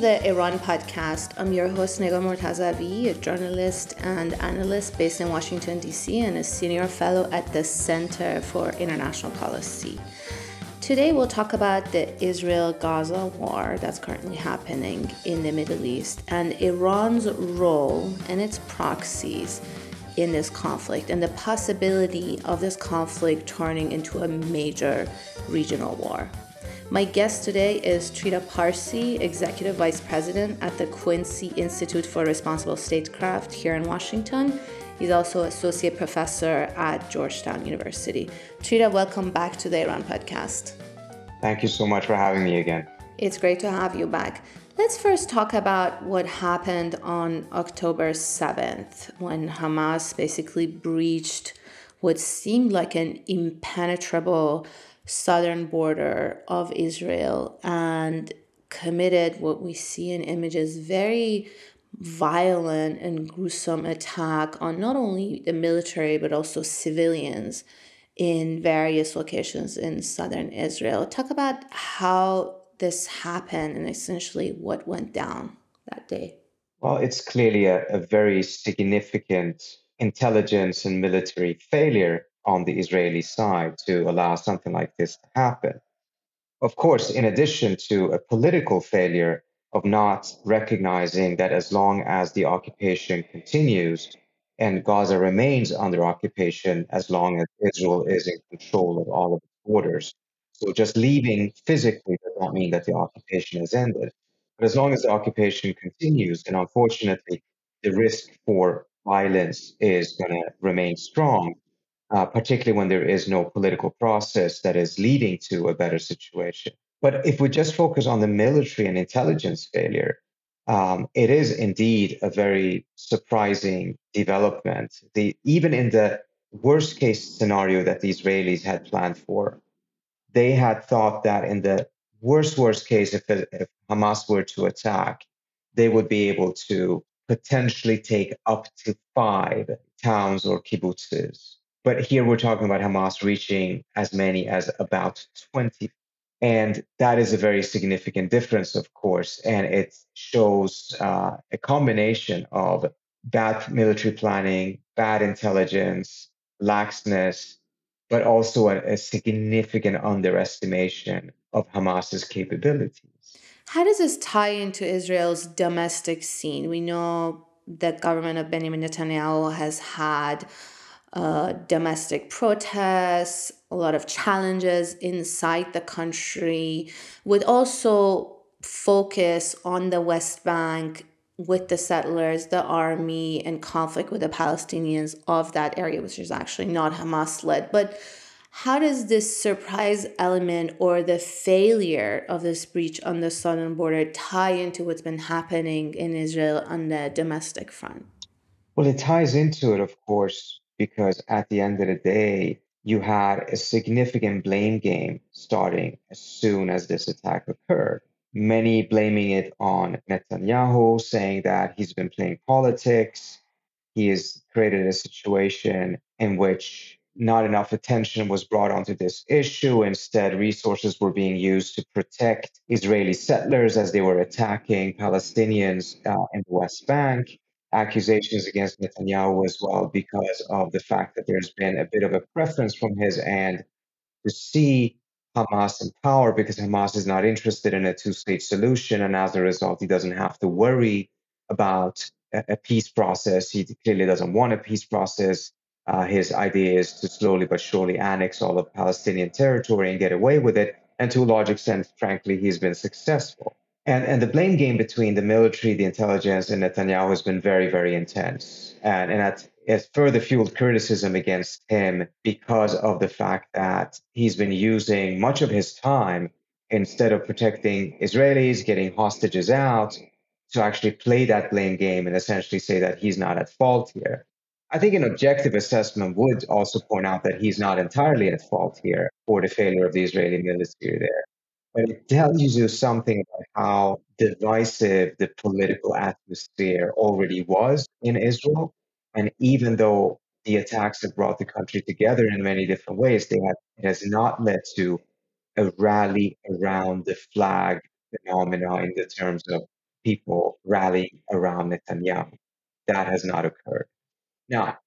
the Iran podcast. I'm your host, Negar Mortazavi, a journalist and analyst based in Washington, D.C., and a senior fellow at the Center for International Policy. Today, we'll talk about the Israel Gaza war that's currently happening in the Middle East and Iran's role and its proxies in this conflict and the possibility of this conflict turning into a major regional war. My guest today is Trita Parsi, Executive Vice President at the Quincy Institute for Responsible Statecraft here in Washington. He's also Associate Professor at Georgetown University. Trita, welcome back to the Iran podcast. Thank you so much for having me again. It's great to have you back. Let's first talk about what happened on October 7th when Hamas basically breached what seemed like an impenetrable southern border of Israel and committed what we see in images very violent and gruesome attack on not only the military but also civilians in various locations in southern Israel. Talk about how this happened and essentially what went down that day. Well, it's clearly a, a very significant intelligence and military failure on the Israeli side to allow something like this to happen. Of course, in addition to a political failure of not recognizing that as long as the occupation continues and Gaza remains under occupation, as long as Israel is in control of all of its borders. So just leaving physically does not mean that the occupation has ended. But as long as the occupation continues, then unfortunately, the risk for violence is going to remain strong uh, particularly when there is no political process that is leading to a better situation. But if we just focus on the military and intelligence failure, um, it is indeed a very surprising development. The, even in the worst case scenario that the Israelis had planned for, they had thought that in the worst, worst case, if, if Hamas were to attack, they would be able to potentially take up to five towns or kibbutzes but here we're talking about Hamas reaching as many as about 20. And that is a very significant difference, of course. And it shows uh, a combination of bad military planning, bad intelligence, laxness, but also a, a significant underestimation of Hamas's capabilities. How does this tie into Israel's domestic scene? We know the government of Benjamin Netanyahu has had uh, domestic protests, a lot of challenges inside the country, with also focus on the West Bank with the settlers, the army, and conflict with the Palestinians of that area, which is actually not Hamas led. But how does this surprise element or the failure of this breach on the southern border tie into what's been happening in Israel on the domestic front? Well, it ties into it, of course, because at the end of the day, you had a significant blame game starting as soon as this attack occurred. Many blaming it on Netanyahu, saying that he's been playing politics. He has created a situation in which not enough attention was brought onto this issue. Instead, resources were being used to protect Israeli settlers as they were attacking Palestinians uh, in the West Bank accusations against Netanyahu as well because of the fact that there's been a bit of a preference from his end to see Hamas in power because Hamas is not interested in a two state solution. And as a result, he doesn't have to worry about a, peace process. He clearly doesn't want a peace process. Uh, his idea is to slowly but surely annex all of Palestinian territory and get away with it. And to a large extent, frankly, he's been successful. And, and the blame game between the military, the intelligence, and Netanyahu has been very, very intense. And, and that has further fueled criticism against him because of the fact that he's been using much of his time instead of protecting Israelis, getting hostages out, to actually play that blame game and essentially say that he's not at fault here. I think an objective assessment would also point out that he's not entirely at fault here for the failure of the Israeli military there but it tells you something about how divisive the political atmosphere already was in Israel. And even though the attacks have brought the country together in many different ways, they have, it has not led to a rally around the flag phenomena in the terms of people rallying around Netanyahu. That has not occurred. Now,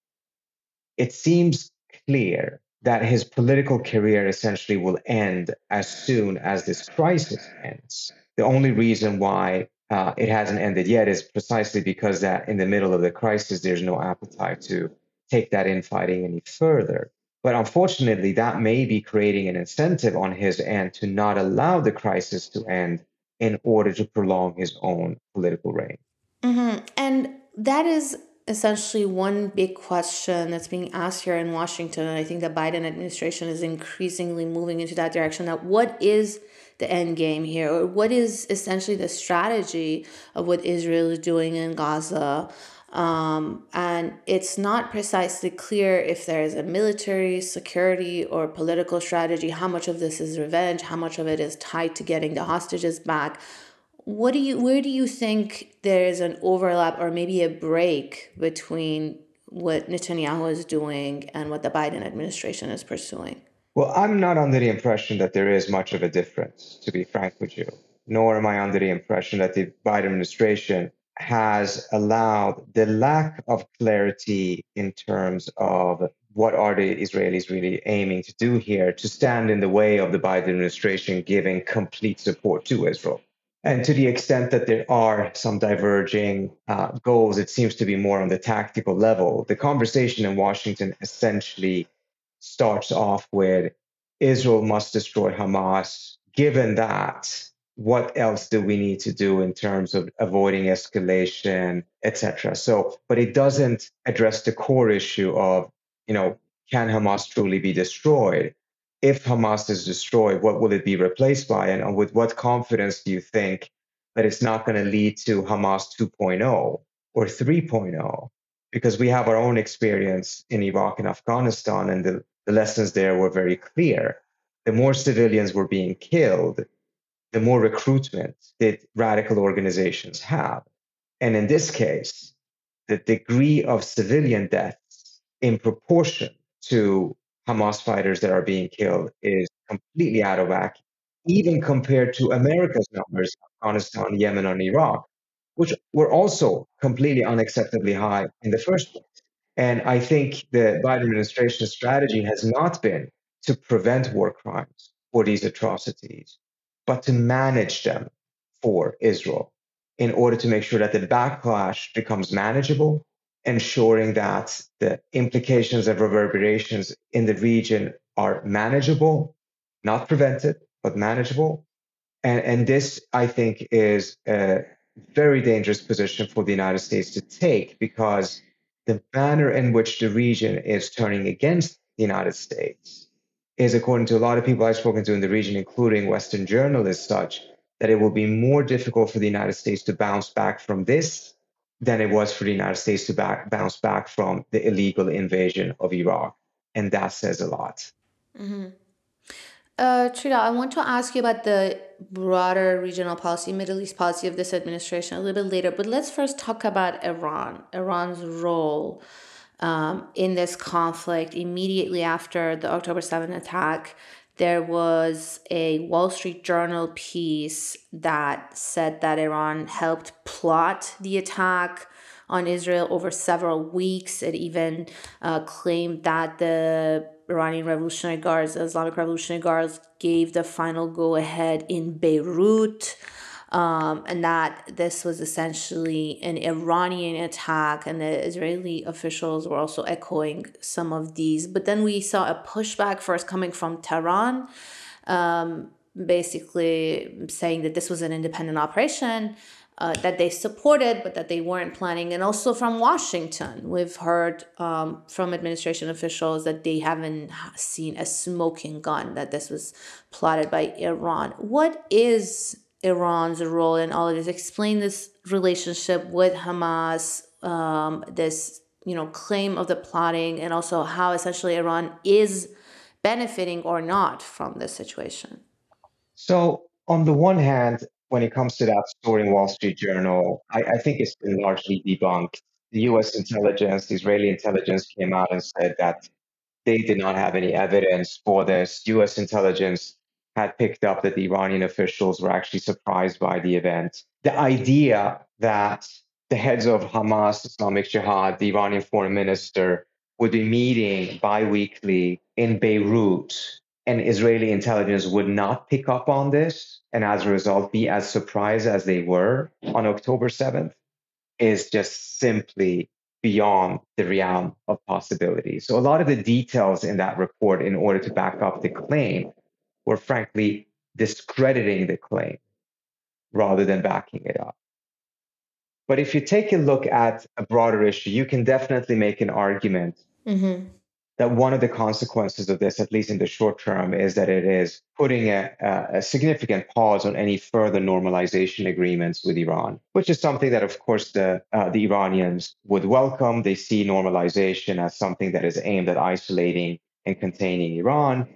it seems clear that his political career essentially will end as soon as this crisis ends. The only reason why uh, it hasn't ended yet is precisely because that in the middle of the crisis, there's no appetite to take that infighting any further. But unfortunately, that may be creating an incentive on his end to not allow the crisis to end in order to prolong his own political reign. Mm-hmm. And that is essentially one big question that's being asked here in Washington. And I think the Biden administration is increasingly moving into that direction. That what is the end game here, or what is essentially the strategy of what Israel is doing in Gaza? Um, and it's not precisely clear if there is a military, security, or political strategy. How much of this is revenge? How much of it is tied to getting the hostages back? What do you? Where do you think there is an overlap or maybe a break between what Netanyahu is doing and what the Biden administration is pursuing? Well, I'm not under the impression that there is much of a difference, to be frank with you. Nor am I under the impression that the Biden administration has allowed the lack of clarity in terms of what are the Israelis really aiming to do here to stand in the way of the Biden administration giving complete support to Israel. And to the extent that there are some diverging uh, goals, it seems to be more on the tactical level. The conversation in Washington essentially starts off with Israel must destroy Hamas. Given that, what else do we need to do in terms of avoiding escalation, etc. So, but it doesn't address the core issue of, you know, can Hamas truly be destroyed? If Hamas is destroyed, what will it be replaced by? And with what confidence do you think that it's not going to lead to Hamas 2.0 or 3.0? Because we have our own experience in Iraq and Afghanistan, and the, the lessons there were very clear. The more civilians were being killed, the more recruitment that radical organizations have. And in this case, the degree of civilian deaths in proportion to Hamas fighters that are being killed is completely out of whack, even compared to America's numbers, Afghanistan, Yemen, and Iraq, which were also completely unacceptably high in the first place. And I think the Biden administration's strategy has not been to prevent war crimes or these atrocities, but to manage them for Israel in order to make sure that the backlash becomes manageable, ensuring that the implications and reverberations in the region are manageable, not prevented, but manageable. And, and this, I think, is a very dangerous position for the United States to take because the manner in which the region is turning against the United States is, according to a lot of people I've spoken to in the region, including Western journalists, such that it will be more difficult for the United States to bounce back from this than it was for the United States to back, bounce back from the illegal invasion of Iraq. And that says a lot. Mm-hmm. Uh, I want to ask you about the broader regional policy, Middle East policy of this administration a little bit later, but let's first talk about Iran, Iran's role um, in this conflict. Immediately after the October 7 attack, there was a Wall Street Journal piece that said that Iran helped plot the attack on Israel over several weeks. It even uh, claimed that the Iranian Revolutionary Guards, Islamic Revolutionary Guards, gave the final go ahead in Beirut um, and that this was essentially an Iranian attack, and the Israeli officials were also echoing some of these. But then we saw a pushback first coming from Tehran, um, basically saying that this was an independent operation. Uh, that they supported, but that they weren't planning, and also from Washington, we've heard um, from administration officials that they haven't seen a smoking gun, that this was plotted by Iran. What is Iran's role in all of this. Explain this relationship with Hamas, um, this you know claim of the plotting, and also how essentially Iran is benefiting or not from this situation. So, on the one hand, when it comes to that story in Wall Street Journal, I, I think it's been largely debunked. The U.S. intelligence, the Israeli intelligence, came out and said that they did not have any evidence for this. U.S. intelligence had picked up that the Iranian officials were actually surprised by the event. The idea that the heads of Hamas, Islamic Jihad, the Iranian foreign minister, would be meeting bi-weekly in Beirut and Israeli intelligence would not pick up on this and as a result be as surprised as they were on October 7th is just simply beyond the realm of possibility. So a lot of the details in that report in order to back up the claim were frankly discrediting the claim rather than backing it up. But if you take a look at a broader issue, you can definitely make an argument mm-hmm. that one of the consequences of this, at least in the short term, is that it is putting a, a, significant pause on any further normalization agreements with Iran, which is something that, of course, the, uh, the Iranians would welcome. They see normalization as something that is aimed at isolating and containing Iran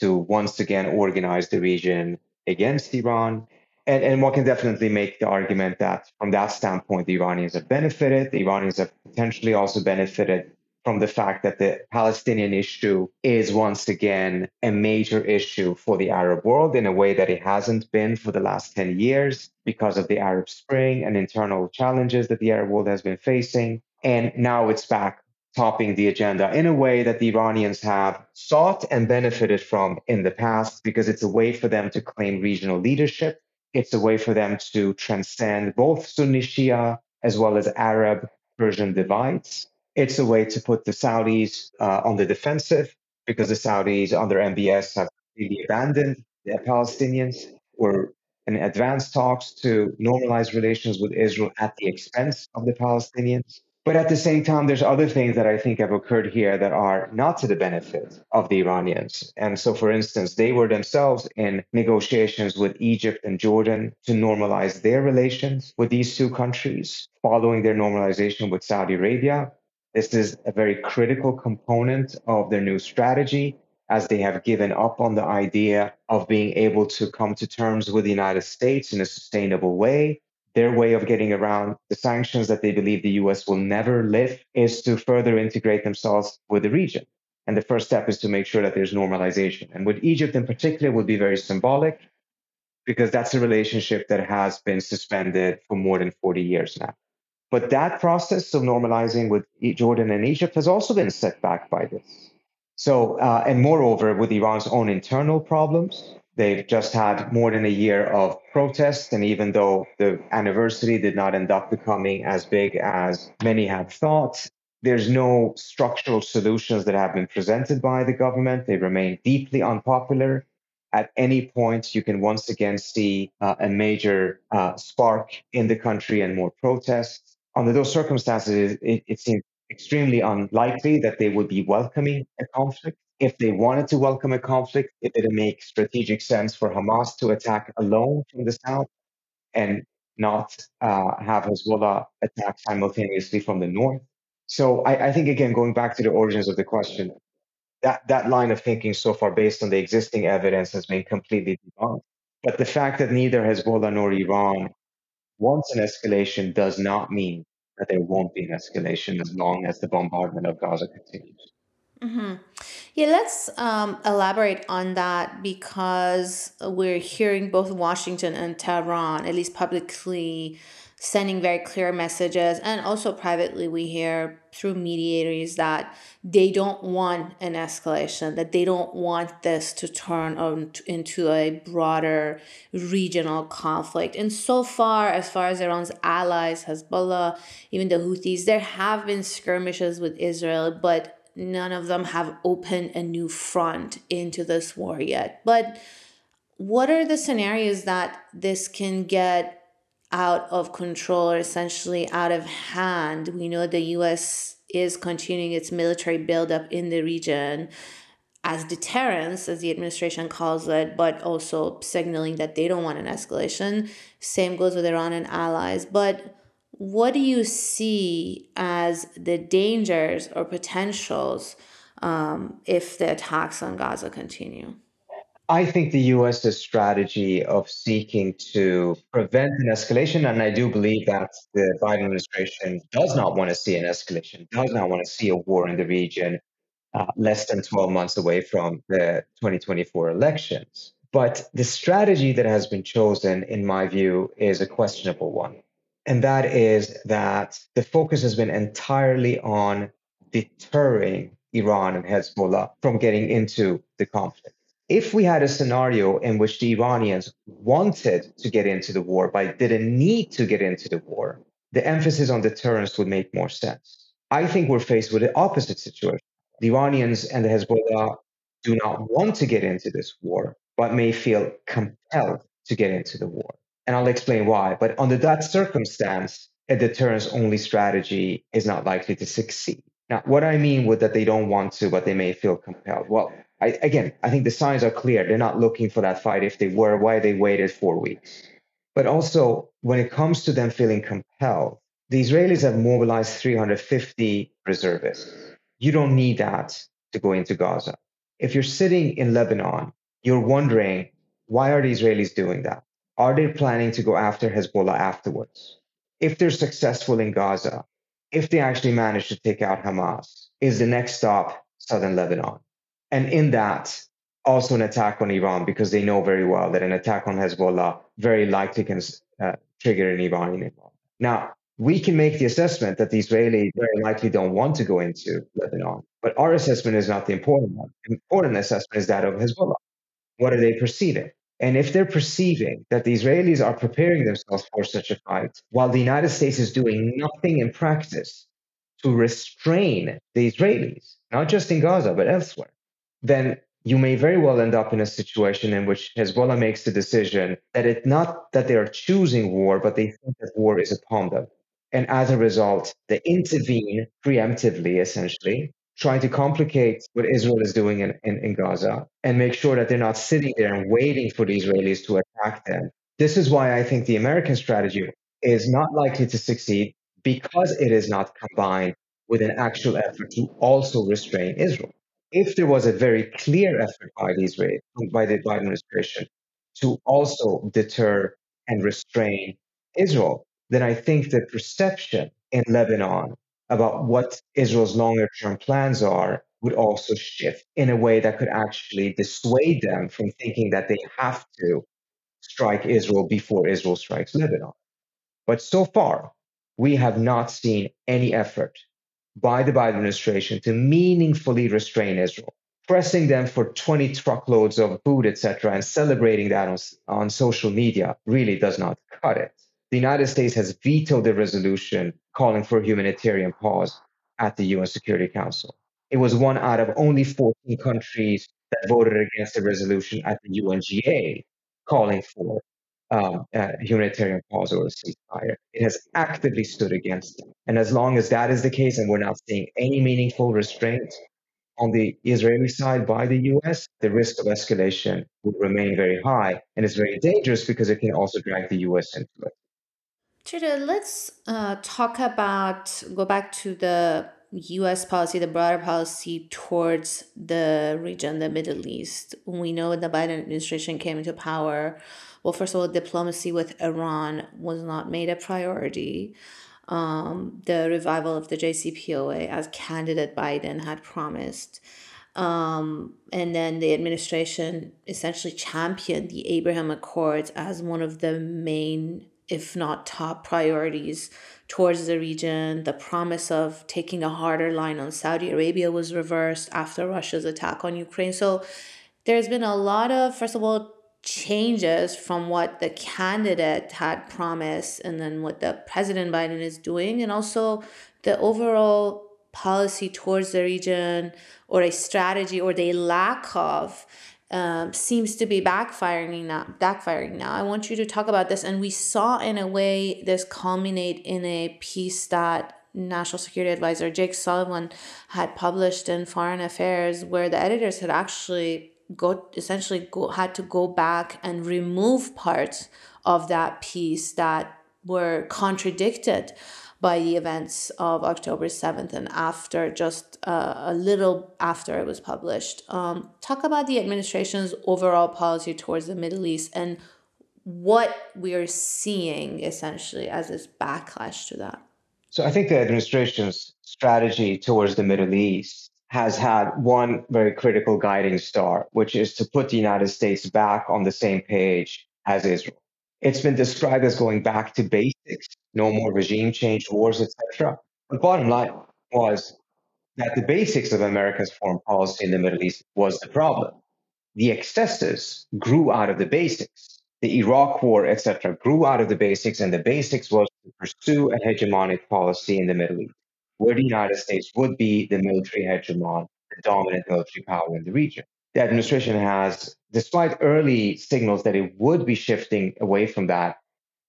to once again organize the region against Iran. And, and one can definitely make the argument that from that standpoint, the Iranians have benefited. The Iranians have potentially also benefited from the fact that the Palestinian issue is once again a major issue for the Arab world in a way that it hasn't been for the last 10 years because of the Arab Spring and internal challenges that the Arab world has been facing. And now it's back topping the agenda in a way that the Iranians have sought and benefited from in the past because it's a way for them to claim regional leadership it's a way for them to transcend both Sunni Shia as well as Arab Persian divides. It's a way to put the Saudis uh, on the defensive because the Saudis under MBS have really abandoned the Palestinians or in advanced talks to normalize relations with Israel at the expense of the Palestinians. But at the same time, there's other things that I think have occurred here that are not to the benefit of the Iranians. And so, for instance, they were themselves in negotiations with Egypt and Jordan to normalize their relations with these two countries following their normalization with Saudi Arabia. This is a very critical component of their new strategy as they have given up on the idea of being able to come to terms with the United States in a sustainable way their way of getting around the sanctions that they believe the US will never lift is to further integrate themselves with the region. And the first step is to make sure that there's normalization. And with Egypt in particular would be very symbolic because that's a relationship that has been suspended for more than 40 years now. But that process of normalizing with Jordan and Egypt has also been set back by this. So, uh, and moreover, with Iran's own internal problems, They've just had more than a year of protests. And even though the anniversary did not end up becoming as big as many had thought, there's no structural solutions that have been presented by the government. They remain deeply unpopular. At any point, you can once again see uh, a major uh, spark in the country and more protests. Under those circumstances, it, it seems extremely unlikely that they would be welcoming a conflict if they wanted to welcome a conflict, it didn't make strategic sense for Hamas to attack alone from the south and not uh, have Hezbollah attack simultaneously from the north. So I, I, think again, going back to the origins of the question, that that line of thinking so far, based on the existing evidence, has been completely debunked. But the fact that neither Hezbollah nor Iran wants an escalation does not mean that there won't be an escalation as long as the bombardment of Gaza continues. Mm-hmm. Yeah, let's um, elaborate on that because we're hearing both Washington and Tehran, at least publicly, sending very clear messages. And also privately, we hear through mediators that they don't want an escalation, that they don't want this to turn on into a broader regional conflict. And so far, as far as Iran's allies, Hezbollah, even the Houthis, there have been skirmishes with Israel, but none of them have opened a new front into this war yet. But what are the scenarios that this can get out of control or essentially out of hand? We know the US is continuing its military buildup in the region as deterrence, as the administration calls it, but also signaling that they don't want an escalation. Same goes with Iran and allies. But what do you see as the dangers or potentials um, if the attacks on Gaza continue? I think the US's strategy of seeking to prevent an escalation, and I do believe that the Biden administration does not want to see an escalation, does not want to see a war in the region uh, less than 12 months away from the 2024 elections. But the strategy that has been chosen, in my view, is a questionable one. And that is that the focus has been entirely on deterring Iran and Hezbollah from getting into the conflict. If we had a scenario in which the Iranians wanted to get into the war but didn't need to get into the war, the emphasis on deterrence would make more sense. I think we're faced with the opposite situation. The Iranians and the Hezbollah do not want to get into this war, but may feel compelled to get into the war. And I'll explain why. But under that circumstance, a deterrence only strategy is not likely to succeed. Now, what I mean with that they don't want to, but they may feel compelled. Well, I, again, I think the signs are clear. They're not looking for that fight. If they were, why they waited four weeks? But also, when it comes to them feeling compelled, the Israelis have mobilized 350 reservists. You don't need that to go into Gaza. If you're sitting in Lebanon, you're wondering, why are the Israelis doing that? Are they planning to go after Hezbollah afterwards? If they're successful in Gaza, if they actually manage to take out Hamas, is the next stop southern Lebanon? And in that, also an attack on Iran, because they know very well that an attack on Hezbollah very likely can uh, trigger an Iranian involvement. Now, we can make the assessment that the Israelis very likely don't want to go into Lebanon, but our assessment is not the important one. The important assessment is that of Hezbollah. What are they perceiving? And if they're perceiving that the Israelis are preparing themselves for such a fight, while the United States is doing nothing in practice to restrain the Israelis, not just in Gaza, but elsewhere, then you may very well end up in a situation in which Hezbollah makes the decision that it's not that they are choosing war, but they think that war is upon them. And as a result, they intervene preemptively, essentially, trying to complicate what Israel is doing in, in, in, Gaza and make sure that they're not sitting there and waiting for the Israelis to attack them. This is why I think the American strategy is not likely to succeed because it is not combined with an actual effort to also restrain Israel. If there was a very clear effort by the Israel, by the Biden administration to also deter and restrain Israel, then I think the perception in Lebanon about what Israel's longer term plans are would also shift in a way that could actually dissuade them from thinking that they have to strike Israel before Israel strikes Lebanon. But so far, we have not seen any effort by the Biden administration to meaningfully restrain Israel, pressing them for 20 truckloads of food, etc., and celebrating that on, on social media really does not cut it the United States has vetoed the resolution calling for a humanitarian pause at the UN Security Council. It was one out of only 14 countries that voted against the resolution at the UNGA calling for um, a humanitarian pause or a ceasefire. It has actively stood against it. And as long as that is the case and we're not seeing any meaningful restraint on the Israeli side by the US, the risk of escalation would remain very high. And it's very dangerous because it can also drag the US into it. Trita, let's uh, talk about, go back to the US policy, the broader policy towards the region, the Middle East. We know when the Biden administration came into power, well, first of all, diplomacy with Iran was not made a priority. Um, the revival of the JCPOA, as candidate Biden had promised. Um, and then the administration essentially championed the Abraham Accords as one of the main if not top priorities towards the region. The promise of taking a harder line on Saudi Arabia was reversed after Russia's attack on Ukraine. So there's been a lot of, first of all, changes from what the candidate had promised and then what the President Biden is doing, and also the overall policy towards the region or a strategy or the lack of um, seems to be backfiring now. Backfiring now. I want you to talk about this, and we saw in a way this culminate in a piece that National Security Advisor Jake Sullivan had published in Foreign Affairs, where the editors had actually go essentially go had to go back and remove parts of that piece that were contradicted by the events of October 7th and after, just uh, a little after it was published. Um, talk about the administration's overall policy towards the Middle East and what we are seeing essentially as this backlash to that. So I think the administration's strategy towards the Middle East has had one very critical guiding star, which is to put the United States back on the same page as Israel. It's been described as going back to basics, no more regime change, wars, etc. The bottom line was that the basics of America's foreign policy in the Middle East was the problem. The excesses grew out of the basics. The Iraq war, etc., grew out of the basics, and the basics was to pursue a hegemonic policy in the Middle East, where the United States would be the military hegemon, the dominant military power in the region. The administration has, despite early signals that it would be shifting away from that,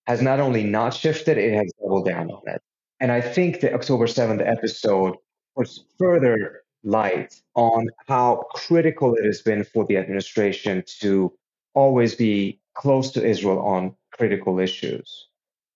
has not only not shifted, it has doubled down on it. And I think the October 7th episode puts further light on how critical it has been for the administration to always be close to Israel on critical issues.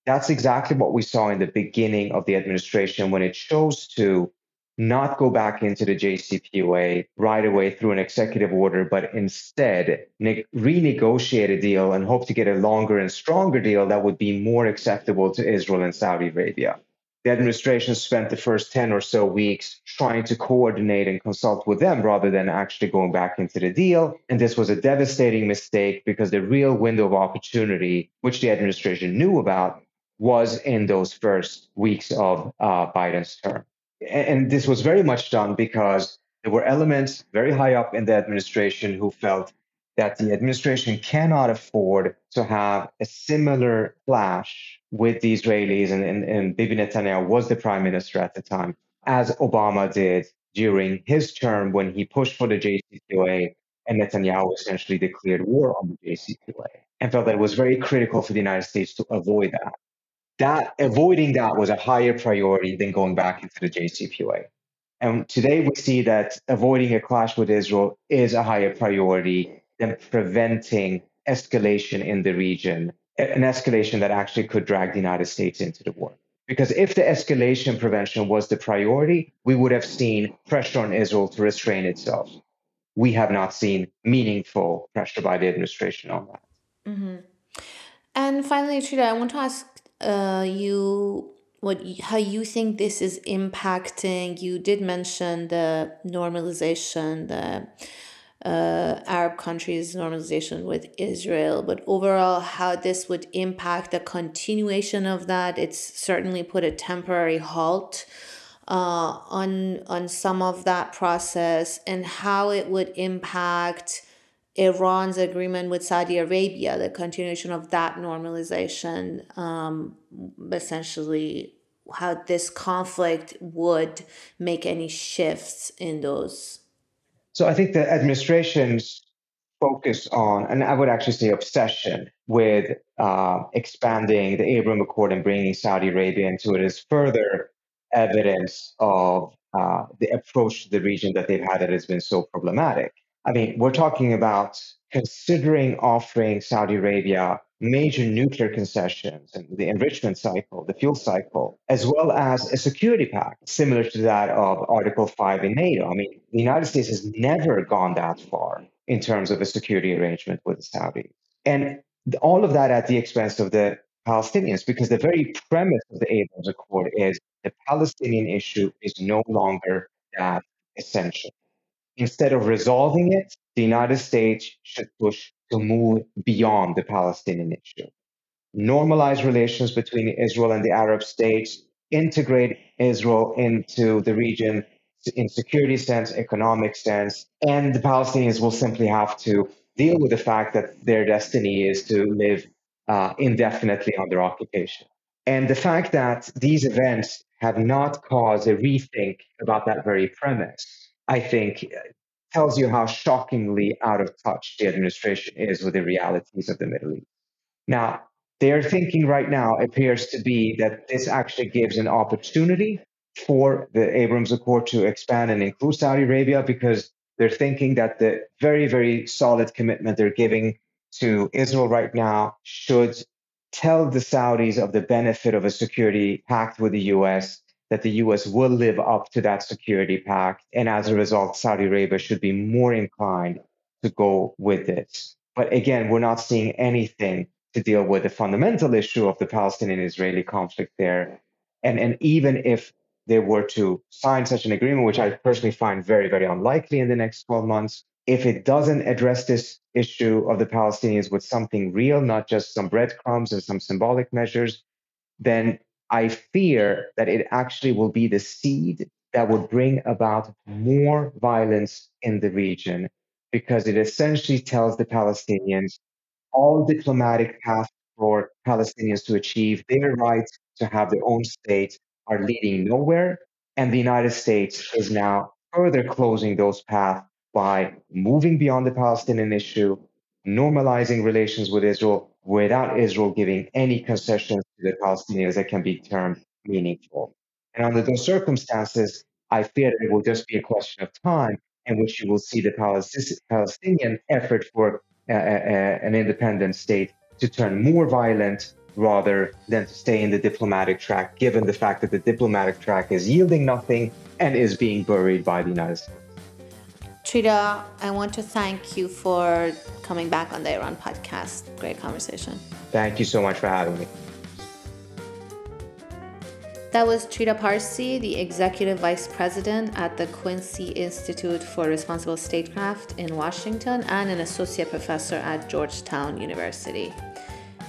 That's exactly what we saw in the beginning of the administration when it chose to not go back into the JCPOA right away through an executive order, but instead ne- renegotiate a deal and hope to get a longer and stronger deal that would be more acceptable to Israel and Saudi Arabia the administration spent the first 10 or so weeks trying to coordinate and consult with them rather than actually going back into the deal. And this was a devastating mistake because the real window of opportunity, which the administration knew about, was in those first weeks of uh, Biden's term. And this was very much done because there were elements very high up in the administration who felt that the administration cannot afford to have a similar clash with the Israelis, and, and, and Bibi Netanyahu was the prime minister at the time, as Obama did during his term when he pushed for the JCPOA and Netanyahu essentially declared war on the JCPOA and felt that it was very critical for the United States to avoid that. That avoiding that was a higher priority than going back into the JCPOA. And today we see that avoiding a clash with Israel is a higher priority than preventing escalation in the region, an escalation that actually could drag the United States into the war. Because if the escalation prevention was the priority, we would have seen pressure on Israel to restrain itself. We have not seen meaningful pressure by the administration on that. Mm-hmm. And finally, Trita, I want to ask uh, you what how you think this is impacting. You did mention the normalization, the uh, Arab countries' normalization with Israel, but overall, how this would impact the continuation of that. It's certainly put a temporary halt uh, on on some of that process, and how it would impact Iran's agreement with Saudi Arabia, the continuation of that normalization, um, essentially how this conflict would make any shifts in those so I think the administration's focus on, and I would actually say obsession with uh, expanding the Abraham Accord and bringing Saudi Arabia into it is further evidence of uh, the approach to the region that they've had that has been so problematic. I mean, we're talking about considering offering Saudi Arabia major nuclear concessions and the enrichment cycle, the fuel cycle, as well as a security pact similar to that of Article 5 in NATO. I mean, the United States has never gone that far in terms of a security arrangement with the Saudis. And all of that at the expense of the Palestinians, because the very premise of the Abraham Accord is the Palestinian issue is no longer that essential. Instead of resolving it, the United States should push to move beyond the Palestinian issue. Normalize relations between Israel and the Arab states, integrate Israel into the region in security sense, economic sense, and the Palestinians will simply have to deal with the fact that their destiny is to live uh, indefinitely under occupation. And the fact that these events have not caused a rethink about that very premise, I think uh, tells you how shockingly out of touch the administration is with the realities of the Middle East. Now, their thinking right now appears to be that this actually gives an opportunity for the Abraham Accord to expand and include Saudi Arabia because they're thinking that the very, very solid commitment they're giving to Israel right now should tell the Saudis of the benefit of a security pact with the US that the US will live up to that security pact. And as a result, Saudi Arabia should be more inclined to go with it. But again, we're not seeing anything to deal with the fundamental issue of the Palestinian Israeli conflict there. And, and even if they were to sign such an agreement, which I personally find very, very unlikely in the next 12 months, if it doesn't address this issue of the Palestinians with something real, not just some breadcrumbs and some symbolic measures, then I fear that it actually will be the seed that would bring about more violence in the region because it essentially tells the Palestinians all diplomatic paths for Palestinians to achieve their right to have their own state are leading nowhere. And the United States is now further closing those paths by moving beyond the Palestinian issue, normalizing relations with Israel without Israel giving any concessions to the Palestinians that can be termed meaningful. And under those circumstances, I fear that it will just be a question of time in which you will see the Palestinian effort for uh, uh, an independent state to turn more violent rather than to stay in the diplomatic track, given the fact that the diplomatic track is yielding nothing and is being buried by the United States. Trita, I want to thank you for coming back on the Iran podcast. Great conversation. Thank you so much for having me. That was Trita Parsi, the Executive Vice President at the Quincy Institute for Responsible Statecraft in Washington and an Associate Professor at Georgetown University.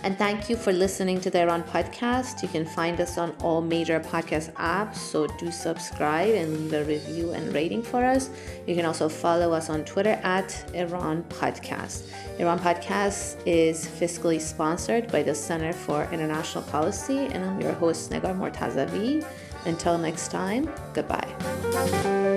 And thank you for listening to the Iran podcast. You can find us on all major podcast apps, so do subscribe and leave a review and rating for us. You can also follow us on Twitter at Iran Podcast. Iran Podcast is fiscally sponsored by the Center for International Policy, and I'm your host, Negar Mortazavi. Until next time, goodbye.